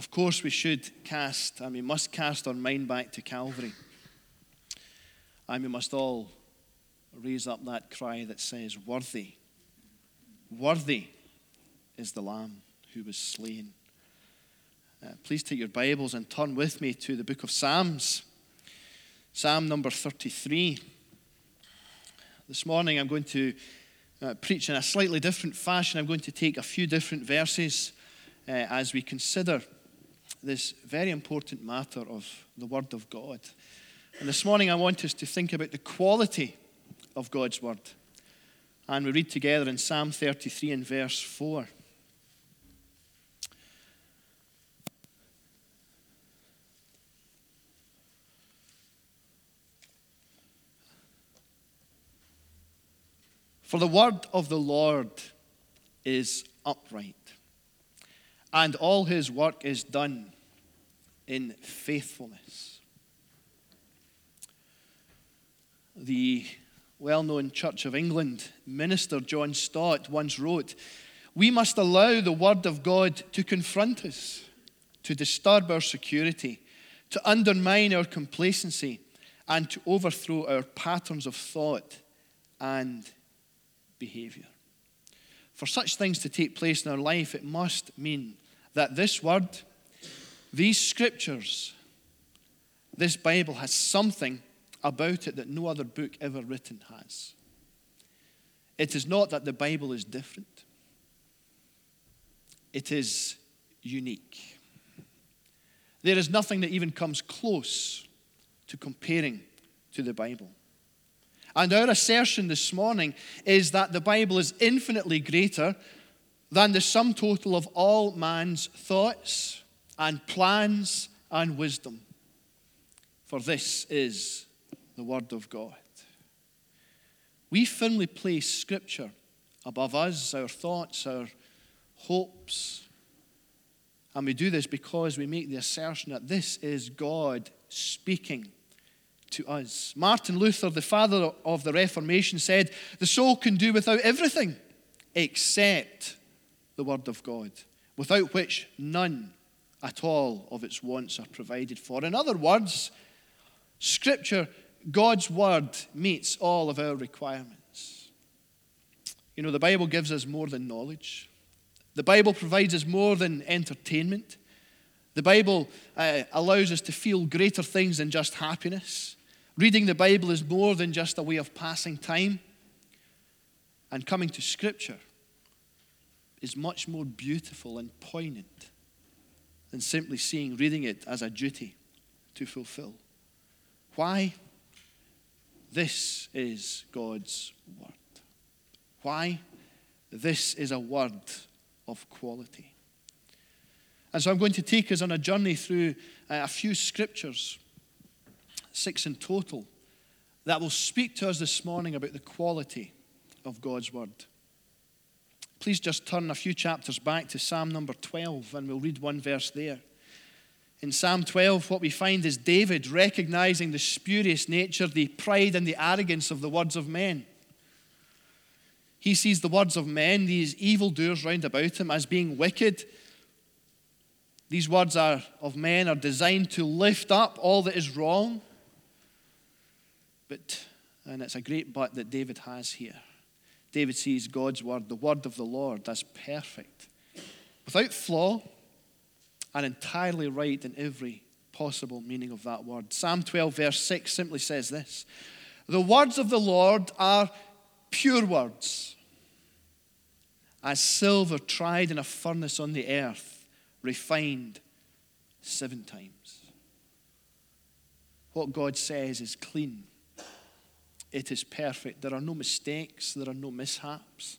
of course, we should cast, and we must cast our mind back to Calvary. And we must all raise up that cry that says, Worthy, worthy is the Lamb who was slain. Uh, please take your Bibles and turn with me to the book of Psalms, Psalm number 33. This morning I'm going to uh, preach in a slightly different fashion. I'm going to take a few different verses uh, as we consider this very important matter of the Word of God. And this morning I want us to think about the quality of God's Word. And we read together in Psalm 33 and verse 4. For the word of the Lord is upright, and all his work is done in faithfulness. The well known Church of England minister John Stott once wrote We must allow the Word of God to confront us, to disturb our security, to undermine our complacency, and to overthrow our patterns of thought and behavior. For such things to take place in our life, it must mean that this word, these scriptures, this Bible has something about it that no other book ever written has. It is not that the Bible is different, it is unique. There is nothing that even comes close to comparing to the Bible. And our assertion this morning is that the Bible is infinitely greater than the sum total of all man's thoughts and plans and wisdom. For this is the Word of God. We firmly place Scripture above us, our thoughts, our hopes. And we do this because we make the assertion that this is God speaking to us. Martin Luther, the father of the Reformation, said, The soul can do without everything except the Word of God, without which none at all of its wants are provided for. In other words, Scripture, God's Word, meets all of our requirements. You know, the Bible gives us more than knowledge, the Bible provides us more than entertainment. The Bible uh, allows us to feel greater things than just happiness. Reading the Bible is more than just a way of passing time. And coming to Scripture is much more beautiful and poignant than simply seeing reading it as a duty to fulfill. Why? This is God's Word. Why? This is a word of quality. And so I'm going to take us on a journey through uh, a few scriptures six in total, that will speak to us this morning about the quality of God's Word. Please just turn a few chapters back to Psalm number 12, and we'll read one verse there. In Psalm 12, what we find is David recognizing the spurious nature, the pride, and the arrogance of the words of men. He sees the words of men, these evildoers round about him, as being wicked. These words are, of men are designed to lift up all that is wrong but, and it's a great but that David has here. David sees God's word, the word of the Lord, as perfect, without flaw, and entirely right in every possible meaning of that word. Psalm 12, verse 6 simply says this The words of the Lord are pure words, as silver tried in a furnace on the earth, refined seven times. What God says is clean it is perfect. There are no mistakes, there are no mishaps.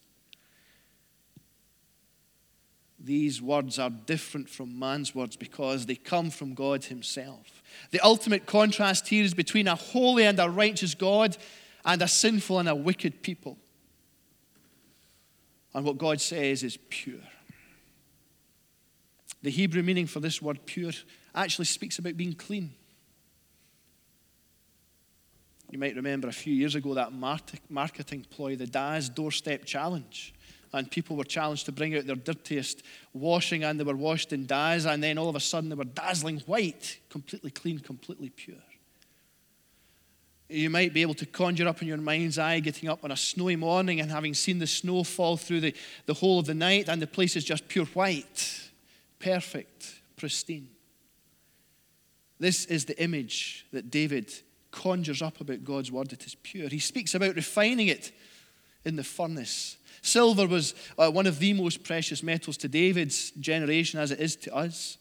These words are different from man's words because they come from God Himself. The ultimate contrast here is between a holy and a righteous God and a sinful and a wicked people. And what God says is pure. The Hebrew meaning for this word pure actually speaks about being clean. You might remember a few years ago that marketing ploy, the Daz Doorstep Challenge. And people were challenged to bring out their dirtiest washing, and they were washed in Daz, and then all of a sudden they were dazzling white, completely clean, completely pure. You might be able to conjure up in your mind's eye getting up on a snowy morning and having seen the snow fall through the, the whole of the night, and the place is just pure white, perfect, pristine. This is the image that David conjures up about God's word. It is pure. He speaks about refining it in the furnace. Silver was uh, one of the most precious metals to David's generation, as it is to us.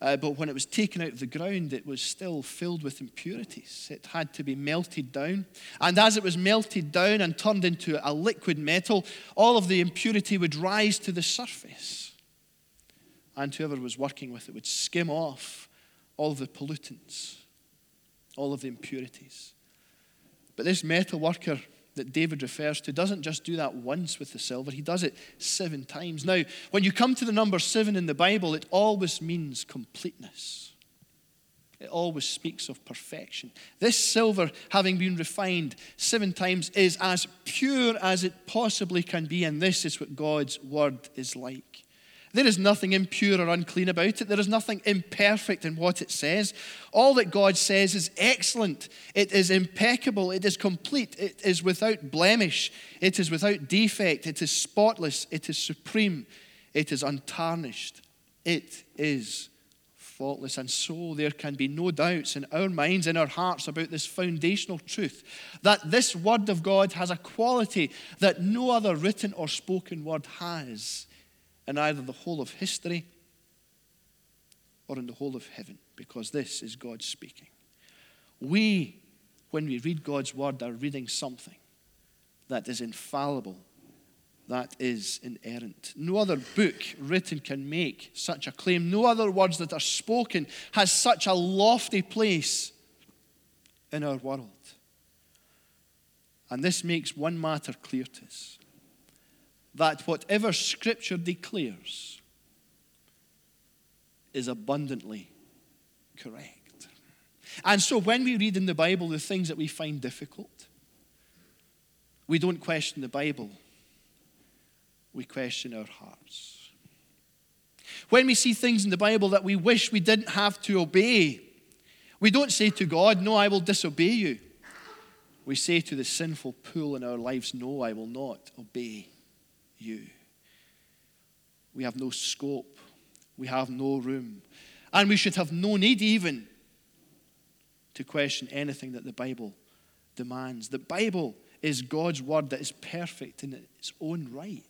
Uh, but when it was taken out of the ground, it was still filled with impurities. It had to be melted down. And as it was melted down and turned into a liquid metal, all of the impurity would rise to the surface. And whoever was working with it would skim off all the pollutants, all of the impurities. But this metal worker that David refers to doesn't just do that once with the silver, he does it seven times. Now, when you come to the number seven in the Bible, it always means completeness. It always speaks of perfection. This silver, having been refined seven times, is as pure as it possibly can be, and this is what God's word is like. There is nothing impure or unclean about it. There is nothing imperfect in what it says. All that God says is excellent. It is impeccable. It is complete. It is without blemish. It is without defect. It is spotless. It is supreme. It is untarnished. It is faultless. And so there can be no doubts in our minds, in our hearts about this foundational truth that this Word of God has a quality that no other written or spoken word has in either the whole of history or in the whole of heaven, because this is God speaking. We, when we read God's word, are reading something that is infallible, that is inerrant. No other book written can make such a claim. No other words that are spoken has such a lofty place in our world. And this makes one matter clear to us that whatever Scripture declares is abundantly correct. And so when we read in the Bible the things that we find difficult, we don't question the Bible, we question our hearts. When we see things in the Bible that we wish we didn't have to obey, we don't say to God, No, I will disobey you. We say to the sinful pool in our lives, No, I will not obey you. We have no scope, we have no room, and we should have no need even to question anything that the Bible demands. The Bible is God's word that is perfect in its own right.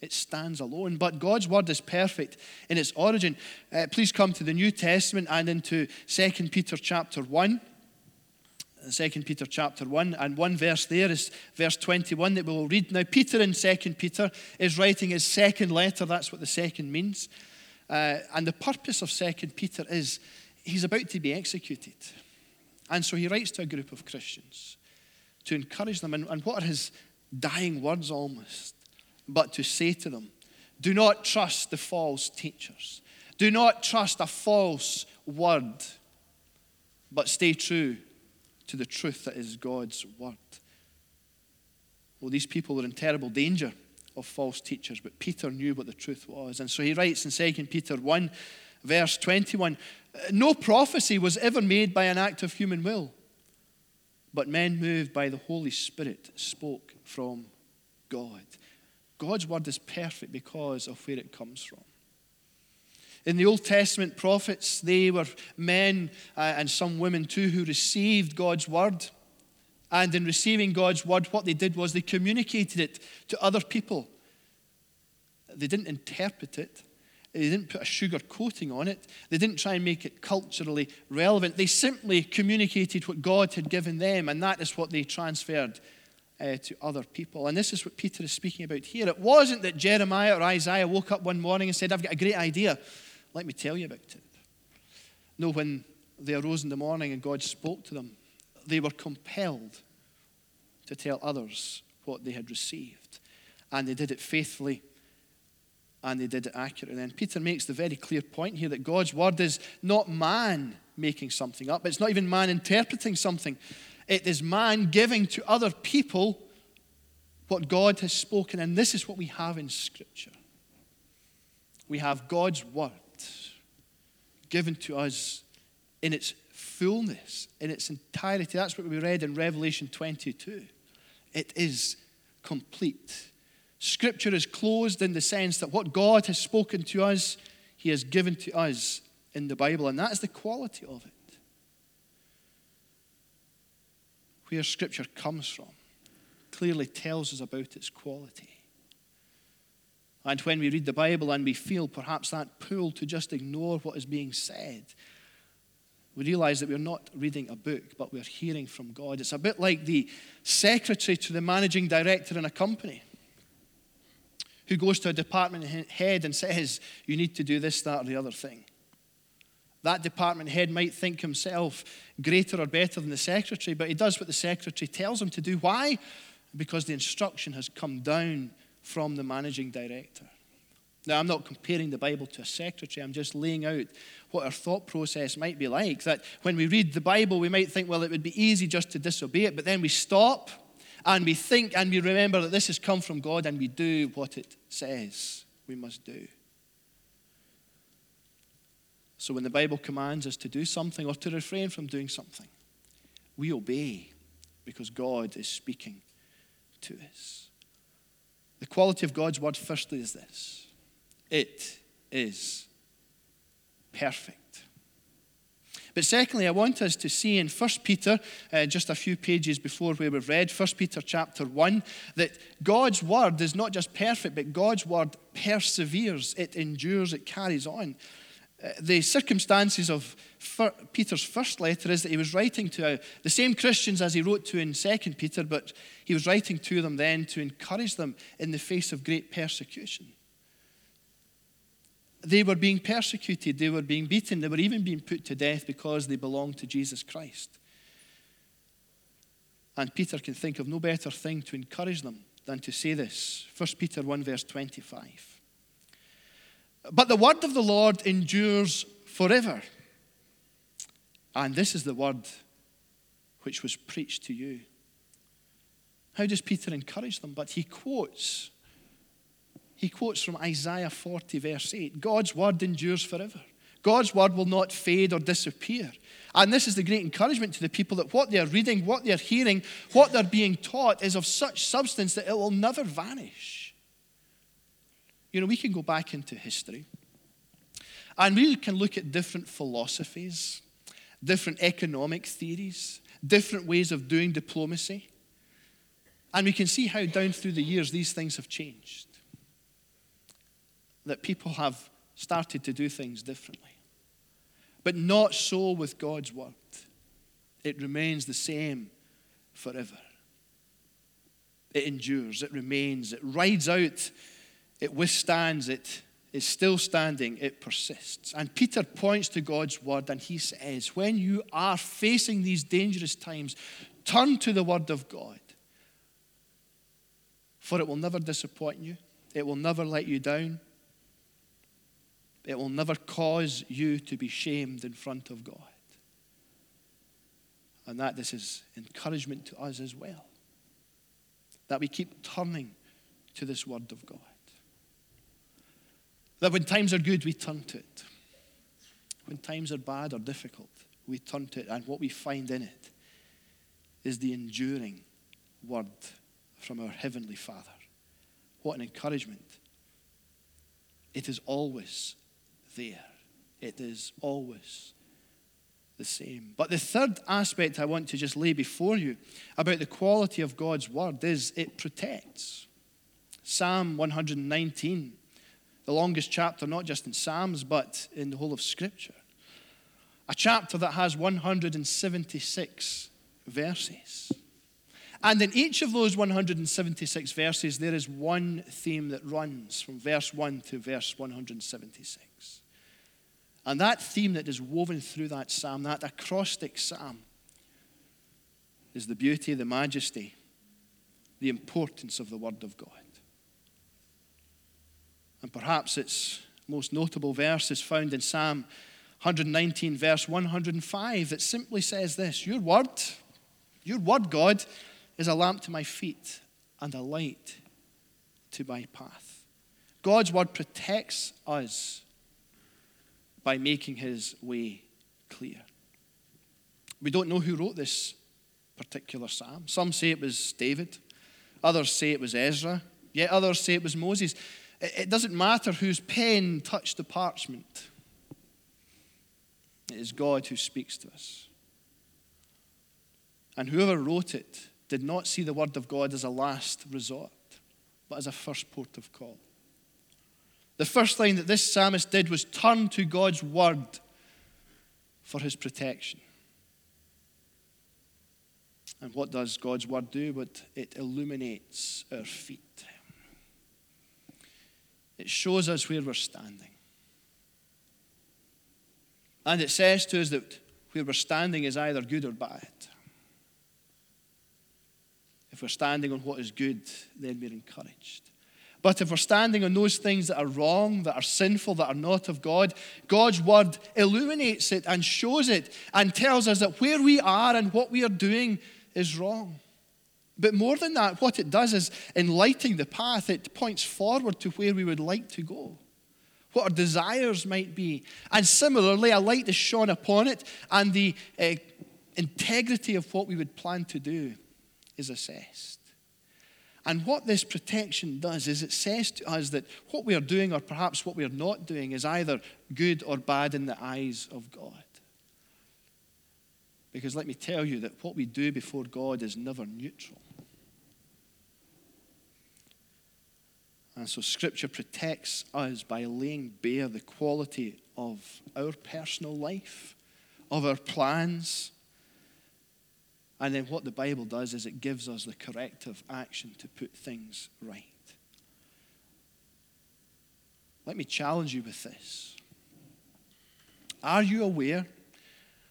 It stands alone. But God's word is perfect in its origin. Uh, please come to the New Testament and into 2 Peter chapter 1. 2 Peter chapter 1, and one verse there is verse 21 that we will read. Now, Peter in 2 Peter is writing his second letter, that's what the second means. Uh, and the purpose of 2 Peter is he's about to be executed. And so he writes to a group of Christians to encourage them. And, and what are his dying words almost? But to say to them, do not trust the false teachers, do not trust a false word, but stay true to the truth that is God's word. Well, these people were in terrible danger of false teachers, but Peter knew what the truth was. And so he writes in 2 Peter 1, verse 21 No prophecy was ever made by an act of human will, but men moved by the Holy Spirit spoke from God. God's word is perfect because of where it comes from. In the Old Testament prophets, they were men uh, and some women too who received God's word. And in receiving God's word, what they did was they communicated it to other people. They didn't interpret it, they didn't put a sugar coating on it, they didn't try and make it culturally relevant. They simply communicated what God had given them, and that is what they transferred uh, to other people. And this is what Peter is speaking about here. It wasn't that Jeremiah or Isaiah woke up one morning and said, I've got a great idea. Let me tell you about it. No, when they arose in the morning and God spoke to them, they were compelled to tell others what they had received. And they did it faithfully and they did it accurately. And Peter makes the very clear point here that God's word is not man making something up, it's not even man interpreting something. It is man giving to other people what God has spoken. And this is what we have in Scripture. We have God's word given to us in its fullness, in its entirety. That's what we read in Revelation 22. It is complete. Scripture is closed in the sense that what God has spoken to us, He has given to us in the Bible, and that is the quality of it. Where Scripture comes from clearly tells us about its quality. And when we read the Bible and we feel perhaps that pull to just ignore what is being said, we realize that we're not reading a book, but we're hearing from God. It's a bit like the secretary to the managing director in a company who goes to a department head and says, You need to do this, that, or the other thing. That department head might think himself greater or better than the secretary, but he does what the secretary tells him to do. Why? Because the instruction has come down from the managing director. Now, I'm not comparing the Bible to a secretary, I'm just laying out what our thought process might be like. That when we read the Bible, we might think, well, it would be easy just to disobey it, but then we stop and we think and we remember that this has come from God and we do what it says we must do. So when the Bible commands us to do something or to refrain from doing something, we obey because God is speaking to us. The quality of God's word, firstly, is this it is perfect. But secondly, I want us to see in 1 Peter, uh, just a few pages before where we've read, 1 Peter chapter 1, that God's word is not just perfect, but God's word perseveres, it endures, it carries on. Uh, the circumstances of Peter's first letter is that he was writing to uh, the same Christians as he wrote to in 2 Peter, but he was writing to them then to encourage them in the face of great persecution. They were being persecuted, they were being beaten, they were even being put to death because they belonged to Jesus Christ. And Peter can think of no better thing to encourage them than to say this 1 Peter 1, verse 25. But the word of the Lord endures forever. And this is the word which was preached to you. How does Peter encourage them? But he quotes he quotes from Isaiah 40, verse 8 God's word endures forever. God's word will not fade or disappear. And this is the great encouragement to the people that what they're reading, what they're hearing, what they're being taught is of such substance that it will never vanish. You know, we can go back into history and we can look at different philosophies, different economic theories, different ways of doing diplomacy. And we can see how down through the years these things have changed that people have started to do things differently. But not so with God's word. It remains the same forever. It endures, it remains, it rides out, it withstands, it is still standing, it persists. And Peter points to God's word and he says, When you are facing these dangerous times, turn to the word of God, for it will never disappoint you, it will never let you down, it will never cause you to be shamed in front of God. And that this is encouragement to us as well. That we keep turning to this Word of God. That when times are good, we turn to it. When times are bad or difficult, we turn to it. And what we find in it is the enduring Word from our Heavenly Father. What an encouragement. It is always there. It is always the same. But the third aspect I want to just lay before you about the quality of God's word is it protects. Psalm 119, the longest chapter, not just in Psalms, but in the whole of Scripture. A chapter that has 176 verses. And in each of those 176 verses, there is one theme that runs from verse 1 to verse 176. And that theme that is woven through that psalm, that acrostic psalm, is the beauty, the majesty, the importance of the Word of God. And perhaps its most notable verse is found in Psalm 119, verse 105, that simply says this Your Word Your word, God, is a lamp to my feet and a light to my path. God's word protects us by making his way clear. We don't know who wrote this particular psalm. Some say it was David, others say it was Ezra, yet others say it was Moses. It doesn't matter whose pen touched the parchment, it is God who speaks to us. And whoever wrote it did not see the word of God as a last resort, but as a first port of call. The first thing that this psalmist did was turn to God's word for his protection. And what does God's word do? But it illuminates our feet. It shows us where we're standing. And it says to us that where we're standing is either good or bad. If we're standing on what is good, then we're encouraged. But if we're standing on those things that are wrong, that are sinful, that are not of God, God's word illuminates it and shows it and tells us that where we are and what we are doing is wrong. But more than that, what it does is in lighting the path, it points forward to where we would like to go, what our desires might be. And similarly, a light is shone upon it, and the uh, integrity of what we would plan to do is assessed. And what this protection does is it says to us that what we are doing, or perhaps what we are not doing, is either good or bad in the eyes of God. Because let me tell you that what we do before God is never neutral. And so Scripture protects us by laying bare the quality of our personal life, of our plans. And then what the Bible does is it gives us the corrective action to put things right. Let me challenge you with this. Are you aware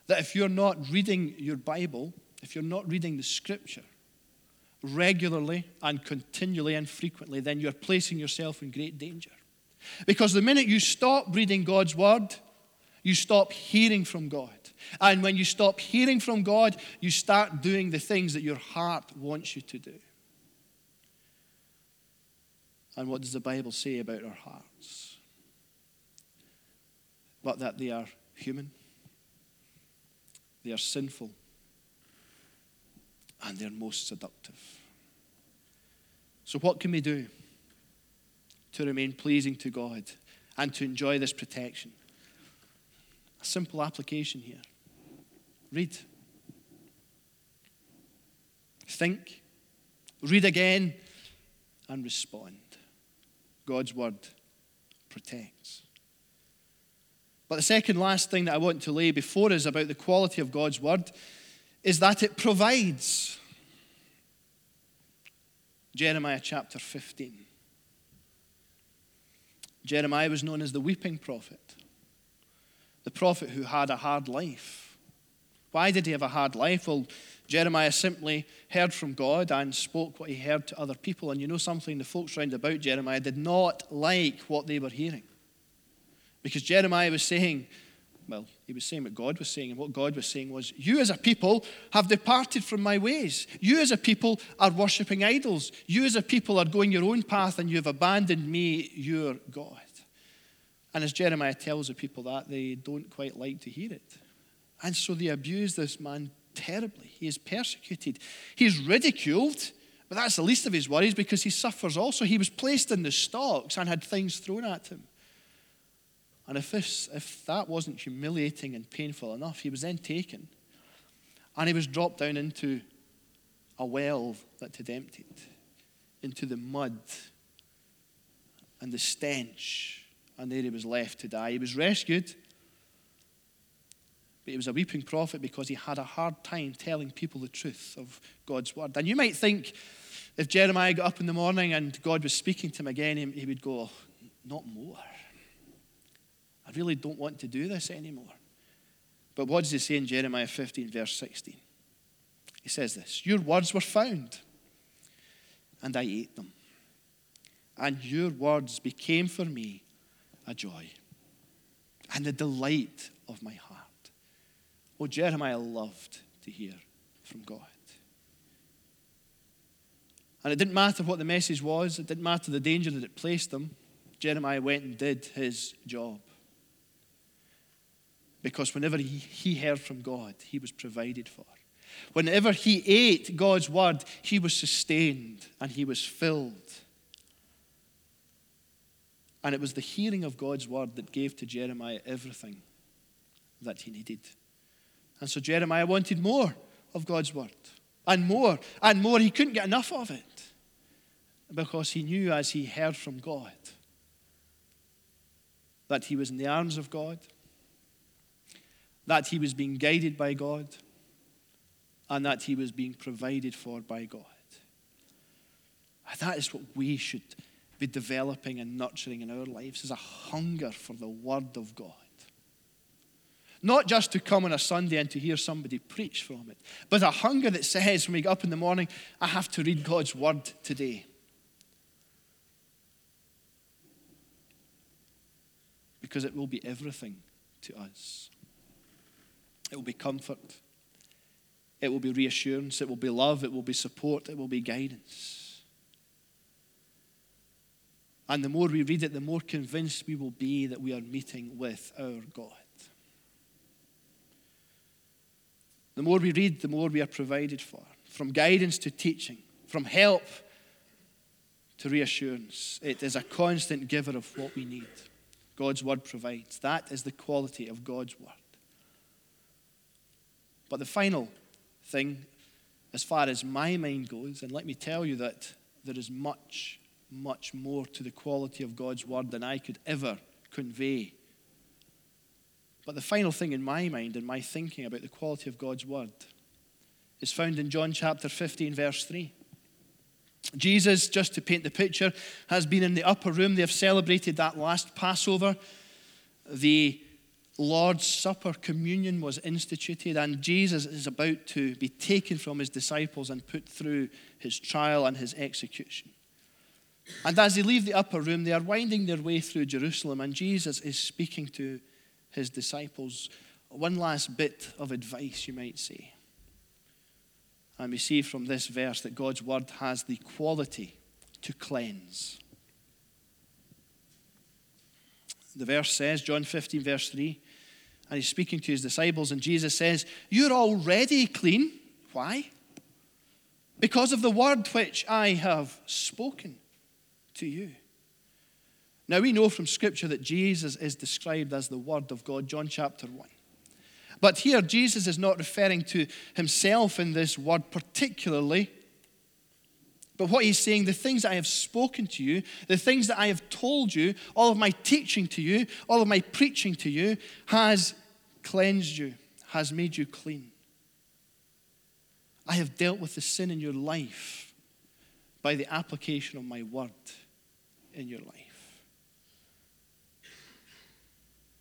that if you're not reading your Bible, if you're not reading the Scripture, regularly and continually and frequently, then you're placing yourself in great danger. Because the minute you stop reading God's word, you stop hearing from God. And when you stop hearing from God, you start doing the things that your heart wants you to do. And what does the Bible say about our hearts? But that they are human, they are sinful, and they're most seductive. So, what can we do to remain pleasing to God and to enjoy this protection? A simple application here read, think, read again, and respond. God's word protects. But the second last thing that I want to lay before us about the quality of God's word is that it provides. Jeremiah chapter 15. Jeremiah was known as the weeping prophet, the prophet who had a hard life. Why did he have a hard life? Well, Jeremiah simply heard from God and spoke what he heard to other people. And you know something? The folks round about Jeremiah did not like what they were hearing. Because Jeremiah was saying, well, he was saying what God was saying, and what God was saying was, You as a people have departed from my ways. You as a people are worshipping idols. You as a people are going your own path, and you have abandoned me, your God. And as Jeremiah tells the people that, they don't quite like to hear it. And so they abuse this man terribly. He is persecuted, he's ridiculed. But that's the least of his worries because he suffers also. He was placed in the stocks and had things thrown at him. And if, this, if that wasn't humiliating and painful enough, he was then taken and he was dropped down into a well that had emptied, into the mud and the stench. And there he was left to die. He was rescued, but he was a weeping prophet because he had a hard time telling people the truth of God's word. And you might think if Jeremiah got up in the morning and God was speaking to him again, he would go, Not more. I really don't want to do this anymore. But what does he say in Jeremiah 15, verse 16? He says this Your words were found, and I ate them. And your words became for me a joy and the delight of my heart. Oh, Jeremiah loved to hear from God. And it didn't matter what the message was, it didn't matter the danger that it placed them. Jeremiah went and did his job. Because whenever he, he heard from God, he was provided for. Whenever he ate God's word, he was sustained and he was filled. And it was the hearing of God's word that gave to Jeremiah everything that he needed. And so Jeremiah wanted more of God's word, and more, and more. He couldn't get enough of it because he knew as he heard from God that he was in the arms of God, that he was being guided by God, and that he was being provided for by God. That is what we should be developing and nurturing in our lives is a hunger for the Word of God. Not just to come on a Sunday and to hear somebody preach from it, but a hunger that says when we get up in the morning, I have to read God's Word today. Because it will be everything to us. It will be comfort. It will be reassurance. It will be love. It will be support. It will be guidance. And the more we read it, the more convinced we will be that we are meeting with our God. The more we read, the more we are provided for. From guidance to teaching, from help to reassurance. It is a constant giver of what we need. God's word provides. That is the quality of God's word. But the final thing, as far as my mind goes, and let me tell you that there is much much more to the quality of God's word than I could ever convey. But the final thing in my mind and my thinking about the quality of God's word is found in John chapter 15, verse 3. Jesus, just to paint the picture, has been in the upper room. They have celebrated that last Passover. The Lord's Supper communion was instituted, and Jesus is about to be taken from his disciples and put through his trial and his execution. And as they leave the upper room, they are winding their way through Jerusalem, and Jesus is speaking to his disciples. One last bit of advice, you might say. And we see from this verse that God's word has the quality to cleanse. The verse says, John 15, verse 3, and he's speaking to his disciples, and Jesus says, You're already clean. Why? Because of the word which I have spoken to you. Now, we know from Scripture that Jesus is described as the Word of God, John chapter 1. But here, Jesus is not referring to himself in this word particularly. But what he's saying, the things that I have spoken to you, the things that I have told you, all of my teaching to you, all of my preaching to you, has cleansed you, has made you clean. I have dealt with the sin in your life by the application of my word in your life.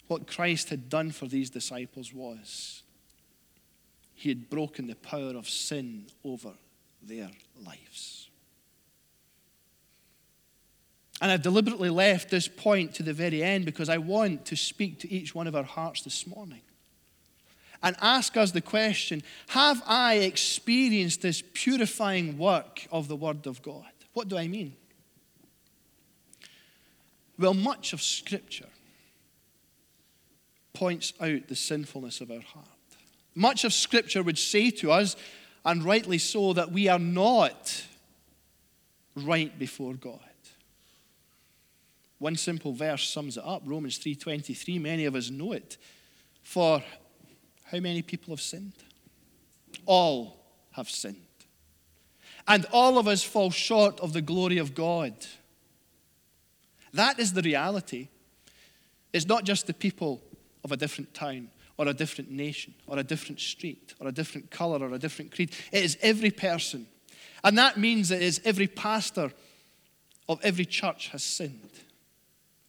What Christ had done for these disciples was he had broken the power of sin over their lives. And I've deliberately left this point to the very end because I want to speak to each one of our hearts this morning and ask us the question Have I experienced this purifying work of the Word of God? What do I mean? Well, much of Scripture points out the sinfulness of our heart. Much of Scripture would say to us, and rightly so, that we are not right before God. One simple verse sums it up, Romans 3:23. Many of us know it. For how many people have sinned? All have sinned. And all of us fall short of the glory of God. That is the reality. It's not just the people of a different town or a different nation or a different street or a different color or a different creed. It is every person. And that means it is every pastor of every church has sinned.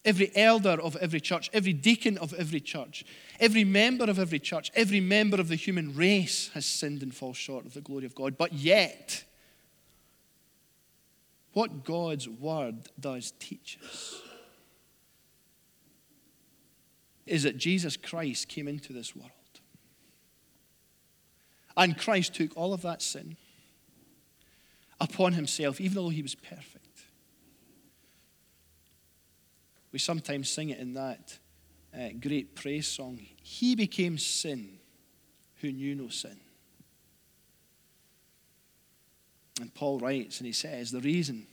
Every elder of every church, every deacon of every church, every member of every church, every member of the human race has sinned and falls short of the glory of God. But yet, what God's word does teach us is that Jesus Christ came into this world. And Christ took all of that sin upon himself, even though he was perfect. We sometimes sing it in that uh, great praise song He became sin who knew no sin. And Paul writes and he says the reason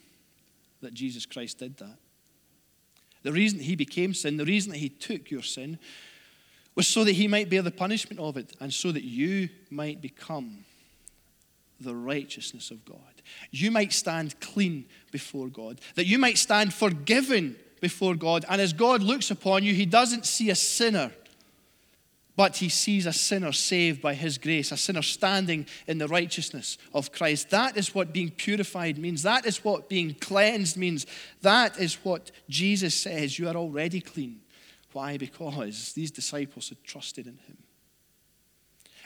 that Jesus Christ did that, the reason he became sin, the reason that he took your sin, was so that he might bear the punishment of it and so that you might become the righteousness of God. You might stand clean before God, that you might stand forgiven before God. And as God looks upon you, he doesn't see a sinner but he sees a sinner saved by his grace, a sinner standing in the righteousness of Christ. That is what being purified means. That is what being cleansed means. That is what Jesus says. You are already clean. Why? Because these disciples had trusted in him.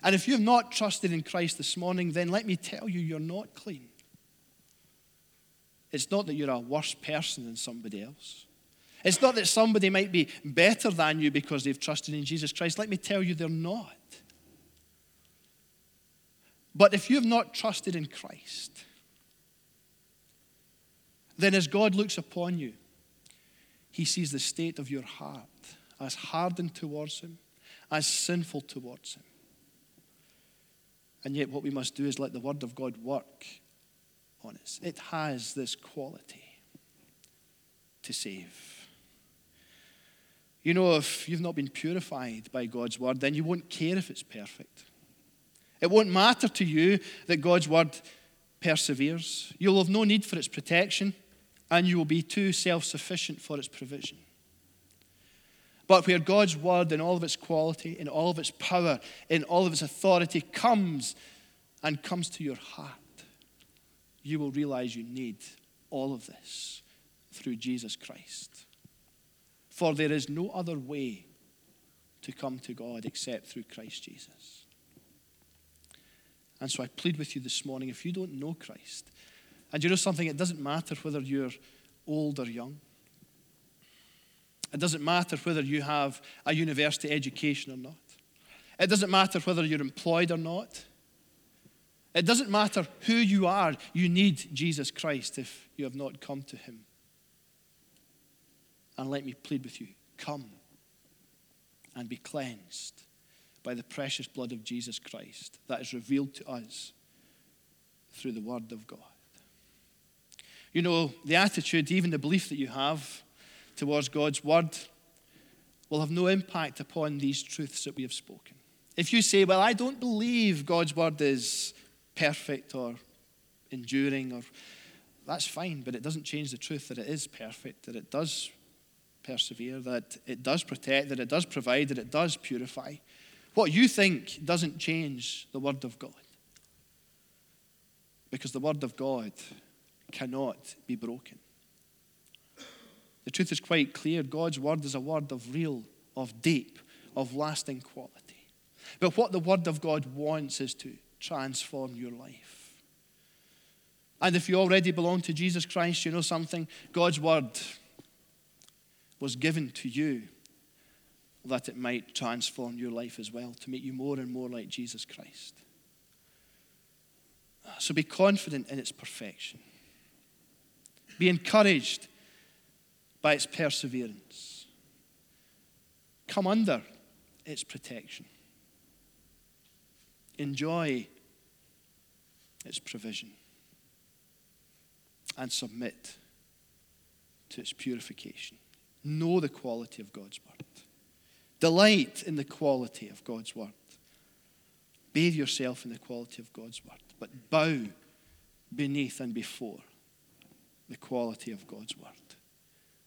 And if you have not trusted in Christ this morning, then let me tell you, you're not clean. It's not that you're a worse person than somebody else. It's not that somebody might be better than you because they've trusted in Jesus Christ. Let me tell you, they're not. But if you have not trusted in Christ, then as God looks upon you, he sees the state of your heart as hardened towards him, as sinful towards him. And yet, what we must do is let the Word of God work on us. It has this quality to save. You know, if you've not been purified by God's word, then you won't care if it's perfect. It won't matter to you that God's word perseveres. You'll have no need for its protection, and you will be too self sufficient for its provision. But where God's word, in all of its quality, in all of its power, in all of its authority, comes and comes to your heart, you will realize you need all of this through Jesus Christ. For there is no other way to come to God except through Christ Jesus. And so I plead with you this morning if you don't know Christ, and you know something, it doesn't matter whether you're old or young. It doesn't matter whether you have a university education or not. It doesn't matter whether you're employed or not. It doesn't matter who you are, you need Jesus Christ if you have not come to him and let me plead with you come and be cleansed by the precious blood of Jesus Christ that is revealed to us through the Word of God. You know, the attitude, even the belief that you have towards God's Word, will have no impact upon these truths that we have spoken. If you say, Well, I don't believe God's Word is perfect or enduring, or that's fine, but it doesn't change the truth that it is perfect, that it does persevere, that it does protect, that it does provide, that it does purify. What you think doesn't change the Word of God. Because the Word of God cannot be broken. The truth is quite clear God's Word is a word of real, of deep, of lasting quality. But what the Word of God wants is to transform your life. And if you already belong to Jesus Christ, you know something? God's Word was given to you that it might transform your life as well, to make you more and more like Jesus Christ. So be confident in its perfection. Be encouraged by its perseverance. Come under its protection. Enjoy its provision. And submit to its purification. Know the quality of God's word. Delight in the quality of God's word. Bathe yourself in the quality of God's word, but bow beneath and before the quality of God's word.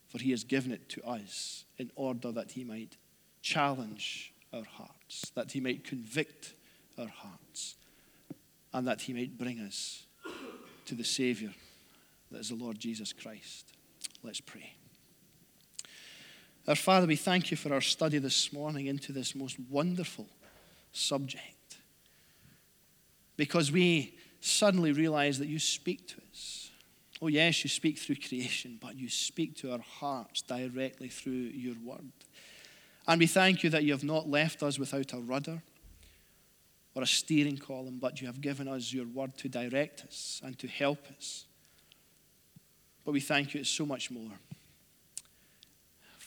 For he has given it to us in order that he might challenge our hearts, that he might convict our hearts, and that he might bring us to the Savior that is the Lord Jesus Christ. Let's pray. Our Father, we thank you for our study this morning into this most wonderful subject. Because we suddenly realize that you speak to us. Oh, yes, you speak through creation, but you speak to our hearts directly through your word. And we thank you that you have not left us without a rudder, or a steering column, but you have given us your word to direct us and to help us. But we thank you, it's so much more.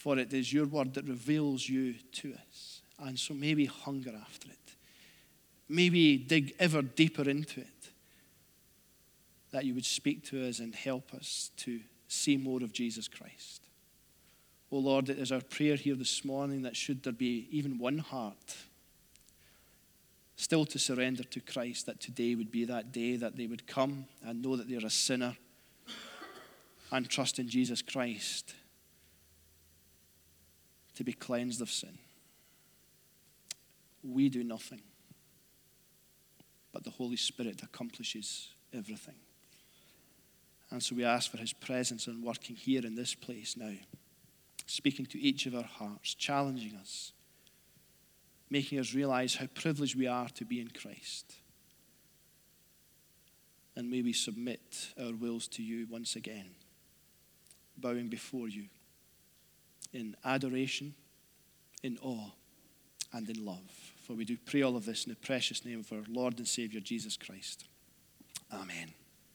For it is your word that reveals you to us. And so maybe hunger after it. Maybe dig ever deeper into it. That you would speak to us and help us to see more of Jesus Christ. Oh Lord, it is our prayer here this morning that should there be even one heart still to surrender to Christ, that today would be that day that they would come and know that they're a sinner and trust in Jesus Christ to be cleansed of sin. We do nothing, but the Holy Spirit accomplishes everything. And so we ask for his presence and working here in this place now, speaking to each of our hearts, challenging us, making us realize how privileged we are to be in Christ. And may we submit our wills to you once again, bowing before you in adoration, in awe, and in love. For we do pray all of this in the precious name of our Lord and Savior Jesus Christ. Amen.